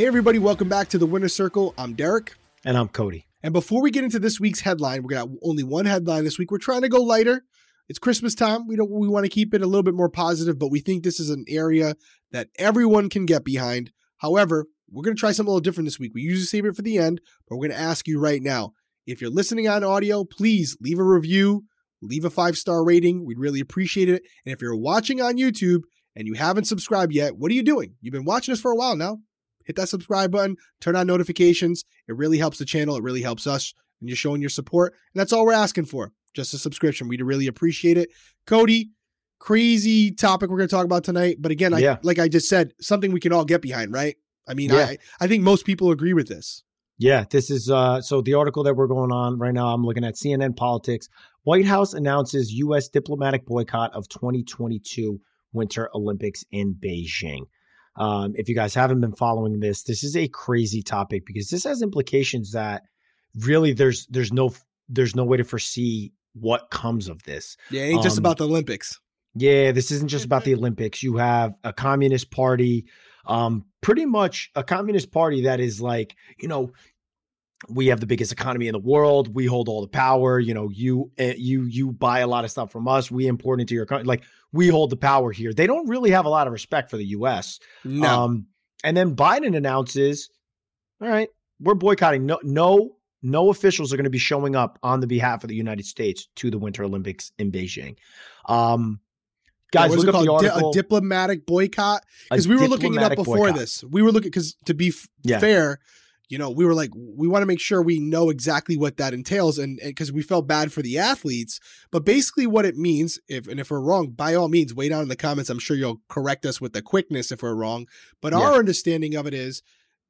Hey, everybody, welcome back to the Winner Circle. I'm Derrick. And I'm Cody. And before we get into this week's headline, we're gonna only one headline this week. We're trying to go lighter. It's Christmas time. We don't we want to keep it a little bit more positive, but we think this is an area that everyone can get behind. However, we're gonna try something a little different this week. We usually save it for the end, but we're gonna ask you right now. If you're listening on audio, please leave a review, leave a five star rating. We'd really appreciate it. And if you're watching on YouTube and you haven't subscribed yet, what are you doing? You've been watching us for a while now hit that subscribe button, turn on notifications. It really helps the channel. It really helps us, and you're showing your support. And that's all we're asking for just a subscription. We'd really appreciate it. Cody, crazy topic we're going to talk about tonight. But again, Yeah. I, like I just said, something we can all get behind, right? I mean, Yeah. I, I think most people agree with this. Yeah, this is uh so the article that we're going on right now, I'm looking at CNN Politics. White House announces US diplomatic boycott of 2022 Winter Olympics in Beijing. Um, if you guys haven't been following this, this is a crazy topic because this has implications that really there's there's no there's no way to foresee what comes of this. Yeah, it ain't just Um, about the Olympics. Yeah, this isn't just about the Olympics. You have a communist party, um, pretty much a communist party that is like, you know, we have the biggest economy in the world. We hold all the power. You know, you uh, you you buy a lot of stuff from us. We import into your country. Like we hold the power here. They don't really have a lot of respect for the U.S. No. Um, and then Biden announces, "All right, we're boycotting. No, no, no officials are going to be showing up on the behalf of the United States to the Winter Olympics in Beijing." Um, guys, look it up the? Di- article. a diplomatic boycott. Because we were looking it up before boycott. this. We were looking because to be f- Yeah. fair, you know, we were like, we want to make sure we know exactly what that entails, and because we felt bad for the athletes. But basically, what it means, if and if we're wrong, by all means, way down in the comments. I'm sure you'll correct us with the quickness if we're wrong. But our understanding of it is,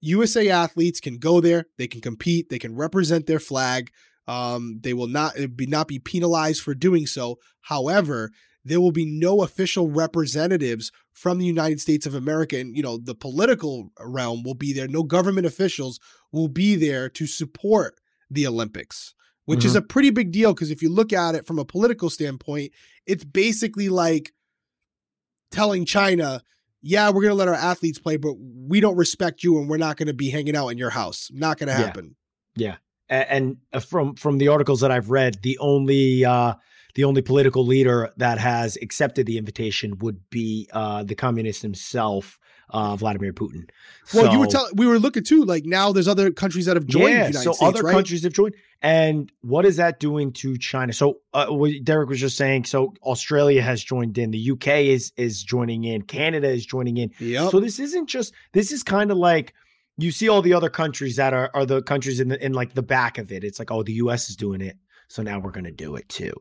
USA athletes can go there, they can compete, they can represent their flag. Um, they will not be not be penalized for doing so. However, there will be no official representatives from the United States of America and you know the political realm will be there. No government officials will be there to support the Olympics which is a pretty big deal because if you look at it from a political standpoint it's basically like telling China yeah we're going to let our athletes play but we don't respect you and we're not going to be hanging out in your house. Not going to Yeah. happen. A- and uh, from from the articles that I've read, the only uh, the only political leader that has accepted the invitation would be uh, the communist himself, uh, Vladimir Putin. well you were So- telling we were looking too like now there's other countries that have joined the yeah, so States other right? countries have joined. And what is that doing to China? So uh, what Derrick was just saying. So Australia has joined in. The UK is is joining in. Canada is joining in. yep. So this isn't just. This is kind of like you see all the other countries that are are the countries in the in like the back of it. It's like oh the U.S. is doing it, so now we're going to do it too.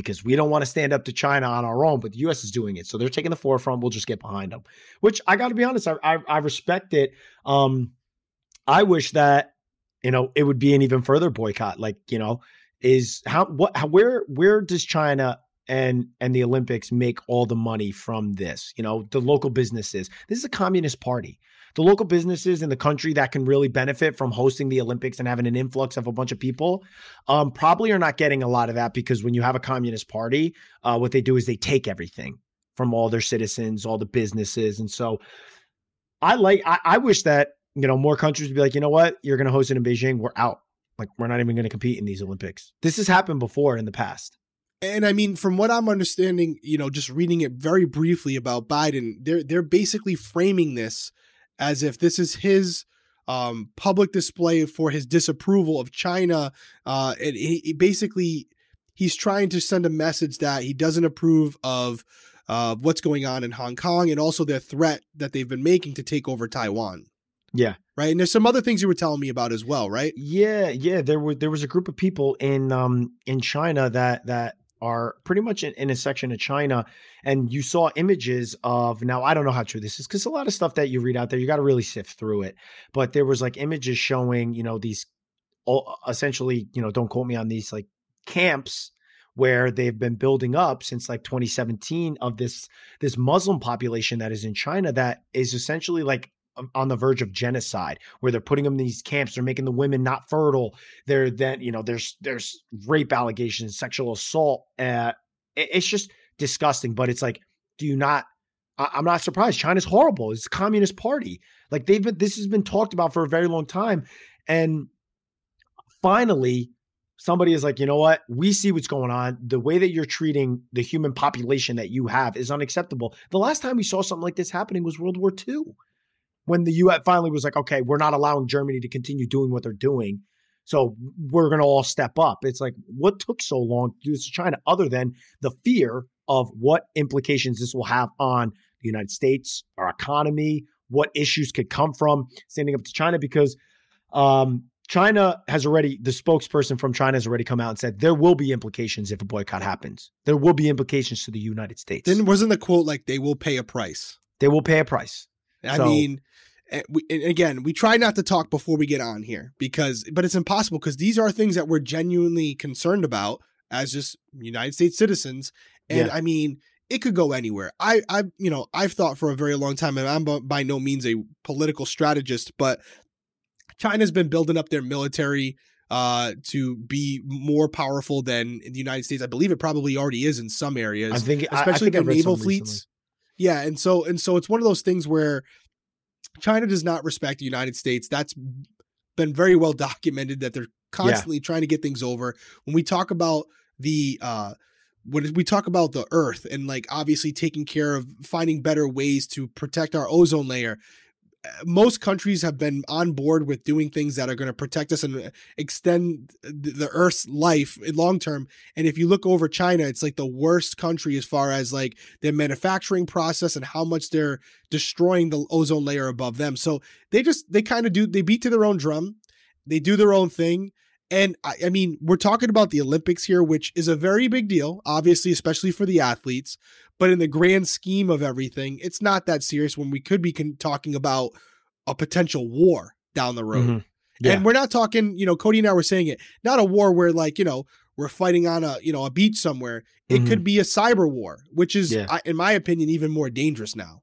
Because we don't want to stand up to China on our own, but the U.S. is doing it, so they're taking the forefront. We'll just get behind them. Which I got to be honest, I, I I respect it. Um, I wish that you know it would be an even further boycott. Like you know, is how what how, where where does China and and the Olympics make all the money from this? You know, the local businesses. This is a communist party. The local businesses in the country that can really benefit from hosting the Olympics and having an influx of a bunch of people, um, probably are not getting a lot of that because when you have a communist party, uh, what they do is they take everything from all their citizens, all the businesses, and so I like. I, I wish that you know more countries would be like, you know what, you're going to host it in Beijing. We're out. Like we're not even going to compete in these Olympics. This has happened before in the past. And I mean, from what I'm understanding, you know, just reading it very briefly about Biden, they're they're basically framing this as if this is his um, public display for his disapproval of China. Uh, and he, he basically he's trying to send a message that he doesn't approve of of what's going on in Hong Kong and also their threat that they've been making to take over Taiwan. Yeah. Right. And there's some other things you were telling me about as well, right? Yeah, yeah. There was there was a group of people in um in China that that are pretty much in, in a section of China, and you saw images of now I don't know how true this is because a lot of stuff that you read out there you got to really sift through it. But there was like images showing you know these essentially you know don't quote me on these like camps where they've been building up since like 2017 of this this Muslim population that is in China that is essentially like on the verge of genocide where they're putting them in these camps they're making the women not fertile they're then you know there's there's rape allegations sexual assault uh, it's just disgusting but it's like do you not I, i'm not surprised china's horrible it's communist party like they've been this has been talked about for a very long time and finally somebody is like, you know what? We see what's going on. The way that you're treating the human population that you have is unacceptable. The last time we saw something like this happening was World War II, when the U.S. finally was like, okay, we're not allowing Germany to continue doing what they're doing. So we're going to all step up. It's like, what took so long to do this to China, other than the fear of what implications this will have on the United States, our economy, what issues could come from standing up to China? Because um, China has already, the spokesperson from China has already come out and said there will be implications if a boycott happens. There will be implications to the United States. Then wasn't the quote like they will pay a price? They will pay a price. I so, mean, eh, we, again, we try not to talk before we get on here because, but it's impossible because these are things that we're genuinely concerned about as just United States citizens. And yeah. I mean, it could go anywhere. I, I, you know, I've thought for a very long time, and I'm by no means a political strategist, but China's been building up their military uh, to be more powerful than the United States. I believe it probably already is in some areas. I think, especially I, I think their naval fleets. Recently. Yeah, and so and so it's one of those things where China does not respect the United States. That's been very well documented that they're constantly yeah. trying to get things over. When we talk about the uh when we talk about the earth and like obviously taking care of finding better ways to protect our ozone layer most countries have been on board with doing things that are going to protect us and extend the earth's life long term. And if you look over china it's like the worst country as far as like their manufacturing process and how much they're destroying the ozone layer above them. So they just they kind of do they beat to their own drum. They do their own thing and I, I mean, we're talking about the Olympics here, which is a very big deal, obviously, especially for the athletes. But in the grand scheme of everything, it's not that serious when we could be con- talking about a potential war down the road. Mm-hmm. Yeah. And we're not talking, you know, Cody and I were saying it, not a war where like, you know, we're fighting on a, you know, a beach somewhere. It mm-hmm. could be a cyber war, which is, yeah. in my opinion, even more dangerous now.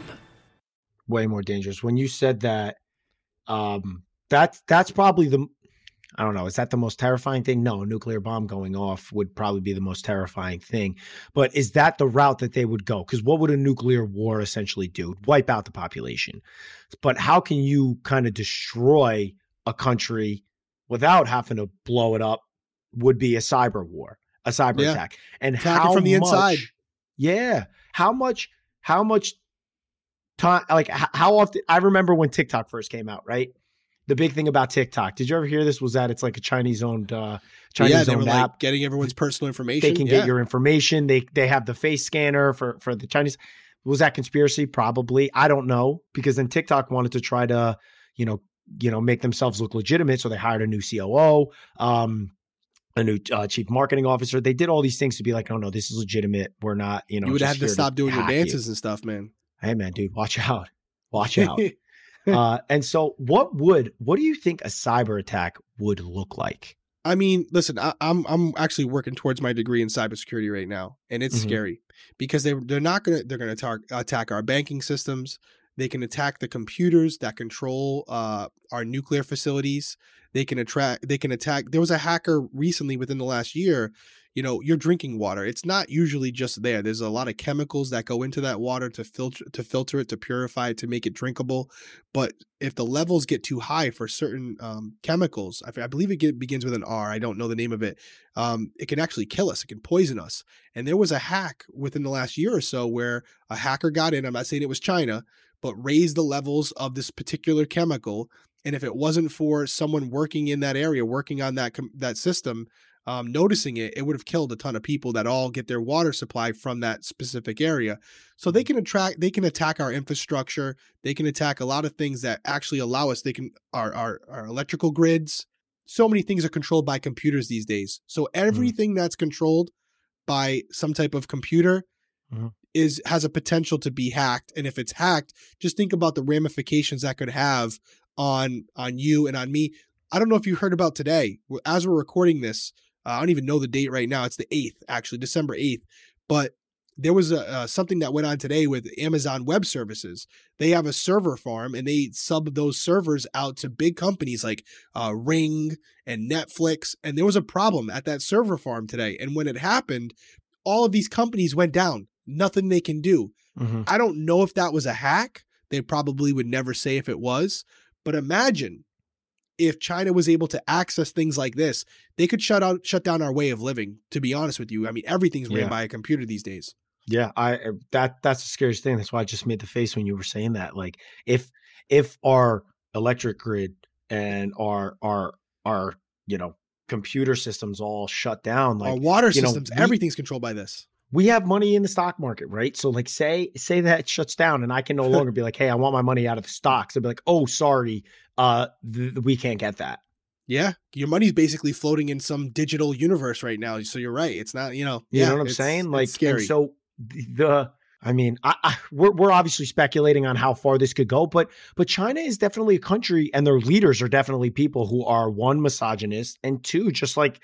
way more dangerous. When you said that, um, that's that's probably the I don't know. Is that the most terrifying thing? No, a nuclear bomb going off would probably be the most terrifying thing. But is that the route that they would go? Because what would a nuclear war essentially do? Wipe out the population. But how can you kind of destroy a country without having to blow it up? Would be a cyber war, a cyber yeah. attack, and Attack how from the much, inside. Yeah, how much? How much time like how often I remember when TikTok first came out, right? The big thing about TikTok. Did you ever hear this? Was that it's like a Chinese owned uh Chinese yeah, they owned were app. Like getting everyone's personal information. They can yeah. get your information. They they have the face scanner for for the Chinese. Was that conspiracy? Probably. I don't know because then TikTok wanted to try to, you know, you know, make themselves look legitimate. So they hired a new COO, um, a new uh, chief marketing officer. They did all these things to be like, oh no, this is legitimate. We're not, you know, you would have to stop to doing your dances you. and stuff, man hey man, dude, watch out, watch out. uh, and so, what would what do you think a cyber attack would look like? I mean, listen, I, am I'm, I'm actually working towards my degree in cybersecurity right now, and it's mm-hmm. scary because they they're not gonna they're gonna tar- attack our banking systems. They can attack the computers that control uh, our nuclear facilities. They can attract. They can attack. There was a hacker recently within the last year. You know, your drinking water. It's not usually just there. There's a lot of chemicals that go into that water to filter to filter it, to purify it, to make it drinkable. But if the levels get too high for certain um, chemicals, I, I believe it get, begins with an R. I don't know the name of it. Um, it can actually kill us. It can poison us. And there was a hack within the last year or so where a hacker got in. I'm not saying it was China, but raised the levels of this particular chemical. And if it wasn't for someone working in that area, working on that that system, um, noticing it, it would have killed a ton of people that all get their water supply from that specific area. So they can attract, they can attack our infrastructure. They can attack a lot of things that actually allow us. They can our our, our electrical grids. So many things are controlled by computers these days. So mm-hmm. everything mm. that's controlled by some type of computer mm-hmm. is has a potential to be hacked. And if it's hacked, just think about the ramifications that could have on on you and on me. I don't know if you heard about today. As we're recording this, uh, I don't even know the date right now. It's the 8th, actually, December 8th. But there was a, uh, something that went on today with Amazon Web Services. They have a server farm and they sub those servers out to big companies like uh, Ring and Netflix. And there was a problem at that server farm today. And when it happened, all of these companies went down. Nothing they can do. Mm-hmm. I don't know if that was a hack. They probably would never say if it was. But imagine if China was able to access things like this, they could shut out shut down our way of living. To be honest with you, I mean everything's ran yeah. by a computer these days. Yeah, I uh, that that's the scariest thing. That's why I just made the face when you were saying that. Like if if our electric grid and our our our you know computer systems all shut down, like our water systems, know, we, everything's controlled by this we have money in the stock market, right? So like say say that shuts down and I can no longer be like, "Hey, I want my money out of the stocks." I'd be like, "Oh, sorry. Uh th- we can't get that." Yeah, your money's basically floating in some digital universe right now. So you're right. It's not, you know. You yeah, know what I'm saying? Like scary. so the I mean, I, I, we're we're obviously speculating on how far this could go, but but China is definitely a country, and their leaders are definitely people who are one misogynist and two just like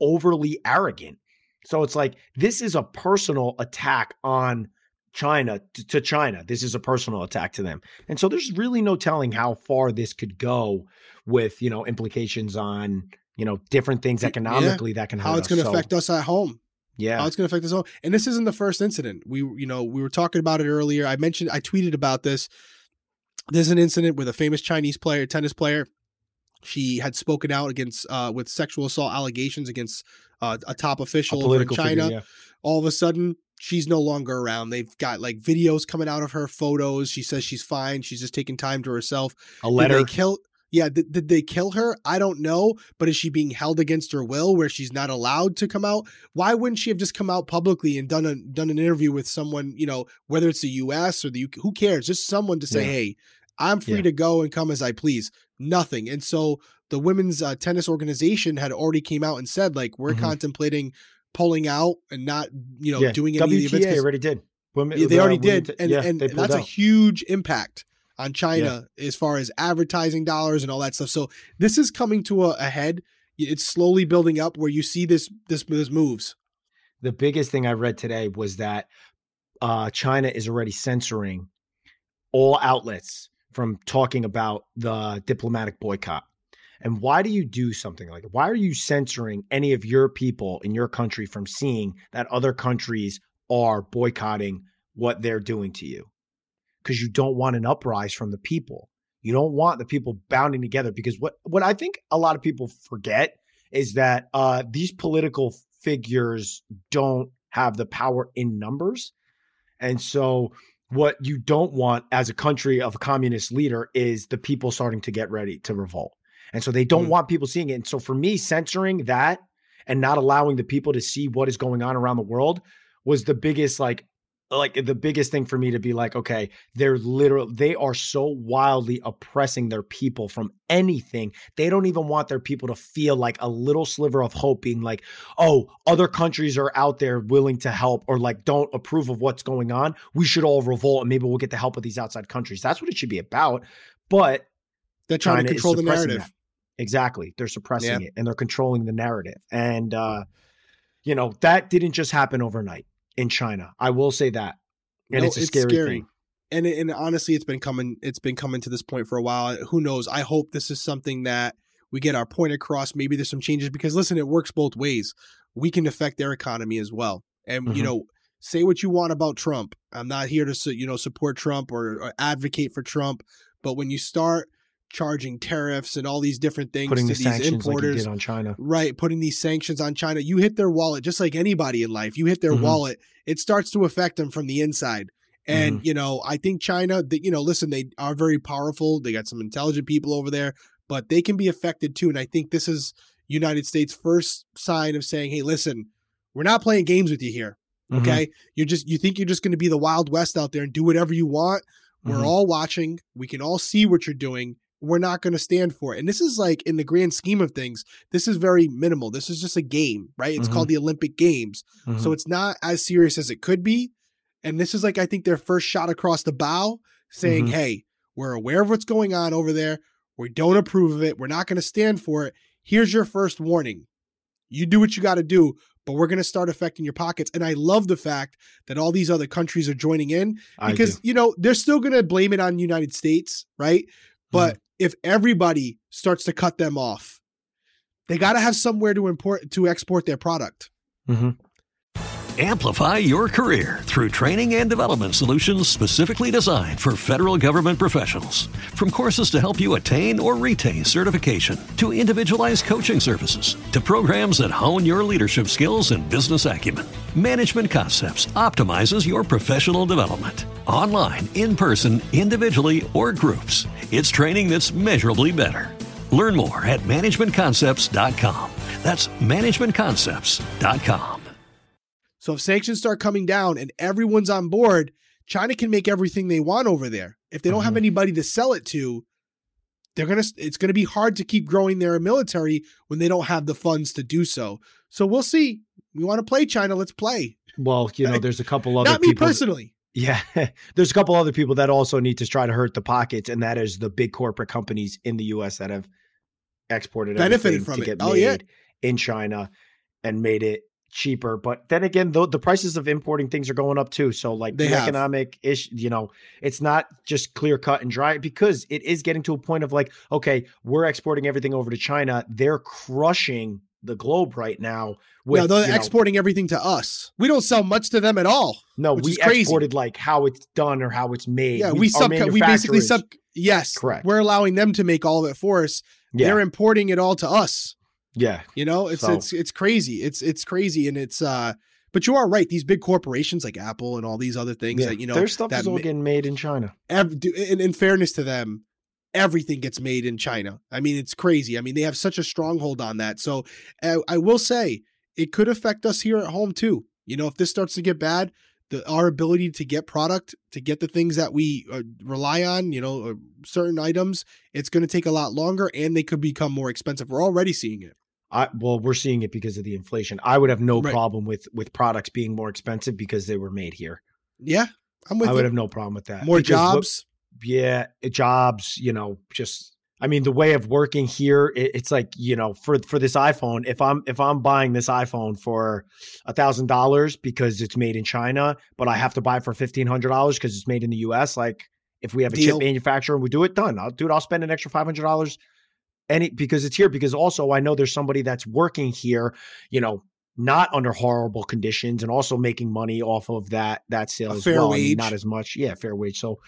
overly arrogant. So it's like this is a personal attack on China to, to, China. This is a personal attack to them. And so there's really no telling how far this could go with, you know, implications on, you know, different things economically yeah. that can happen. how it's going to so, affect us at home. Yeah. How it's going to affect us all. And this isn't the first incident. We you know, we were talking about it earlier. I mentioned I tweeted about this. There's an incident with a famous Chinese player, tennis player. She had spoken out against uh, with sexual assault allegations against uh, a top official a in China. Figure, yeah. All of a sudden, she's no longer around. They've got like videos coming out of her photos. She says she's fine. She's just taking time to herself. A letter. Did they kill? Yeah, did, did they kill her? I don't know. But is she being held against her will, where she's not allowed to come out? Why wouldn't she have just come out publicly and done a done an interview with someone? You know, whether it's the U.S. or the UK, who cares? Just someone to say, yeah. "Hey, I'm free yeah. to go and come as I please." Nothing. And so the women's uh, tennis organization had already came out and said like we're mm-hmm. contemplating pulling out and not you know yeah. doing any WTA of the events. already did. Women, yeah, they already did, t- and, yeah, and, and that's out. a huge impact on China as far as advertising dollars and all that stuff. So this is coming to a, a head. It's slowly building up where you see this this this moves. The biggest thing I read today was that uh, China is already censoring all outlets from talking about the diplomatic boycott. And why do you do something like that? Why are you censoring any of your people in your country from seeing that other countries are boycotting what they're doing to you? Because you don't want an uprise from the people. You don't want the people bounding together. Because what, what I think a lot of people forget is that uh, these political figures don't have the power in numbers. And so what you don't want as a country of a communist leader is the people starting to get ready to revolt. And so they don't mm. want people seeing it. And so for me, censoring that and not allowing the people to see what is going on around the world was the biggest like like the biggest thing for me to be like okay they're literal they are so wildly oppressing their people from anything they don't even want their people to feel like a little sliver of hope being like oh other countries are out there willing to help or like don't approve of what's going on we should all revolt and maybe we'll get the help of these outside countries that's what it should be about but they're trying China to control the narrative that. Exactly. They're suppressing yeah. it and they're controlling the narrative. And uh, you know, that didn't just happen overnight in China. I will say that. And no, it's a it's scary, scary, thing. And and honestly, it's been coming it's been coming to this point for a while. Who knows? I hope this is something that we get our point across. Maybe there's some changes because listen, it works both ways. We can affect their economy as well. And Mhm. you know, say what you want about Trump. I'm not here to you know support Trump or, or advocate for Trump, but when you start charging tariffs and all these different things Putting to the these sanctions like on China. right, putting these sanctions on China, you hit their wallet just like anybody in life. You hit their Mhm. wallet, it starts to affect them from the inside. And Mm-hmm. you know, I think China, that you know, listen, they are very powerful. They got some intelligent people over there, but they can be affected too. And I think this is United States' first sign of saying, "Hey, listen, we're not playing games with you here. Mhm. Okay, you're just you think you're just going to be the Wild West out there and do whatever you want. We're Mhm. all watching. We can all see what you're doing. We're not going to stand for it. And this is like in the grand scheme of things, this is very minimal. This is just a game, right? It's Mhm. called the Olympic Games. Mhm. So it's not as serious as it could be. And this is like, I think, their first shot across the bow saying, Mhm. hey, we're aware of what's going on over there. We don't approve of it. We're not going to stand for it. Here's your first warning. You do what you got to do, but we're going to start affecting your pockets. And I love the fact that all these other countries are joining in because, you know, they're still going to blame it on the United States, right? But if everybody starts to cut them off, they got to have somewhere to import to export their product. Mhm. Amplify your career through training and development solutions specifically designed for federal government professionals. From courses to help you attain or retain certification, to individualized coaching services, to programs that hone your leadership skills and business acumen, Management Concepts optimizes your professional development. Online, in person, individually, or groups, it's training that's measurably better. Learn more at managementconcepts.com. That's managementconcepts.com. So if sanctions start coming down and everyone's on board, China can make everything they want over there. If they don't have Mhm. anybody to sell it to, they're gonna. It's gonna be hard to keep growing their military when they don't have the funds to do so. So we'll see. We want to play China. Let's play. Well, you know, there's a couple other Not me people. personally. Yeah, there's a couple other people that also need to try to hurt the pockets, and that is the big corporate companies in the U.S. that have exported Benefited from to it. get Oh, made yeah. in China and made it cheaper. But then again, though the prices of importing things are going up too. So like They the have. economic ish, you know, it's not just clear cut and dry because it is getting to a point of like, okay, we're exporting everything over to China. They're crushing the globe right now. With, yeah, they're you know, exporting everything to us. We don't sell much to them at all. no, we is crazy. exported like how it's done or how it's made. Yeah, we sub. We basically sub. Yes, Correct. We're allowing them to make all of it for us. Yeah, They're importing it all to us. yeah. You know, it's So- it's it's crazy. It's it's crazy, and it's uh. But you are right. These big corporations like Apple and all these other things yeah. that you know their stuff that is all ma- getting made in China. ev- do- in, in fairness to them, everything gets made in China. I mean, it's crazy. I mean, they have such a stronghold on that. So uh, I will say it could affect us here at home too. You know, if this starts to get bad, the our ability to get product, to get the things that we uh, rely on, you know, uh, certain items, it's going to take a lot longer, and they could become more expensive. We're already seeing it. I well, we're seeing it because of the inflation. I would have no Right. problem with with products being more expensive because they were made here. Yeah, I'm with I you. would have no problem with that. more Because jobs. Yeah, eh, jobs. You know, just I mean, the way of working here, it, it's like you know, for for this iPhone, if I'm if I'm buying this iPhone for a thousand dollars because it's made in China, but I have to buy it for fifteen hundred dollars because it's made in the U.S. Like if we have a Deal. chip manufacturer and we do it, done. I'll do it. I'll spend an extra five hundred dollars. Any because it's here because also I know there's somebody that's working here, you know, not under horrible conditions and also making money off of that that sale A as fair well. I mean, wage. not as much, yeah, fair wage. So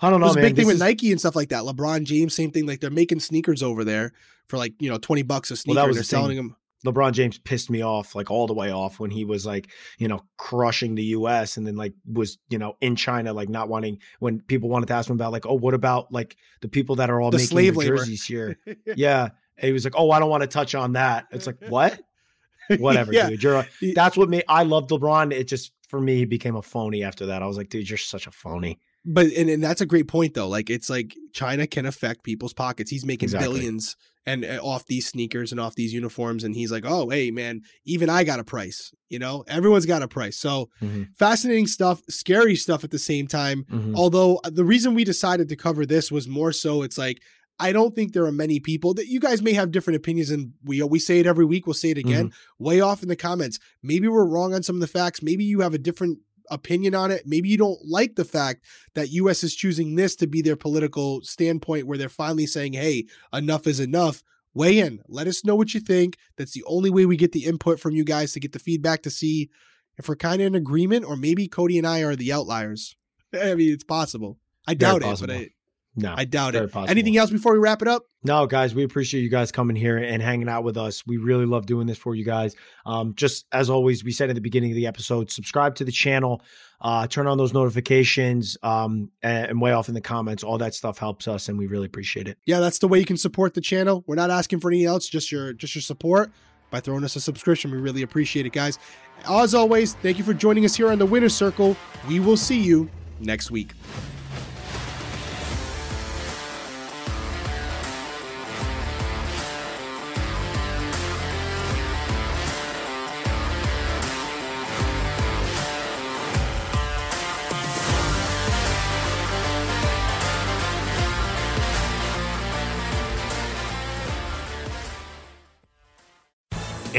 I don't know, a man. big thing This with is- Nike and stuff like that. LeBron James, same thing. Like they're making sneakers over there for like you know twenty bucks a sneaker. that was they're the selling them. LeBron James pissed me off like all the way off when he was like, you know, crushing the US and then like was, you know, in China, like not wanting when people wanted to ask him about like, oh, what about like the people that are all The making slave the jerseys here? yeah. And he was like, Oh, I don't want to touch on that. It's like, what? Whatever, yeah. dude. You're a, that's what made I loved LeBron. It just for me he became a phony after that. I was like, dude, you're such a phony. But and, and that's a great point though. Like it's like China can affect people's pockets. He's making Exactly. billions and uh, off these sneakers and off these uniforms, and he's like, oh hey man, even I got a price. You know, everyone's got a price. So Mhm. fascinating stuff, scary stuff at the same time. Mhm. Although uh, the reason we decided to cover this was more so it's like I don't think there are many people that you guys may have different opinions and we we say it every week, we'll say it again. Way off in the comments. Maybe we're wrong on some of the facts. Maybe you have a different opinion on it. Maybe you don't like the fact that US is choosing this to be their political standpoint where they're finally saying, "Hey, enough is enough." weigh in. Let us know what you think. That's the only way we get the input from you guys to get the feedback to see if we're kind of in agreement or maybe Cody and I are the outliers. I mean, it's possible. I doubt it, but I, no, I doubt it. possible. Anything else before we wrap it up? No, guys, we appreciate you guys coming here and hanging out with us. We really love doing this for you guys. Um, just as always, we said at the beginning of the episode, subscribe to the channel, uh, turn on those notifications, um, and, and way off in the comments. All that stuff helps us, and we really appreciate it. Yeah, that's the way you can support the channel. We're not asking for anything else, just your just your support by throwing us a subscription. We really appreciate it, guys. As always, thank you for joining us here on the Winner Circle. We will see you next week.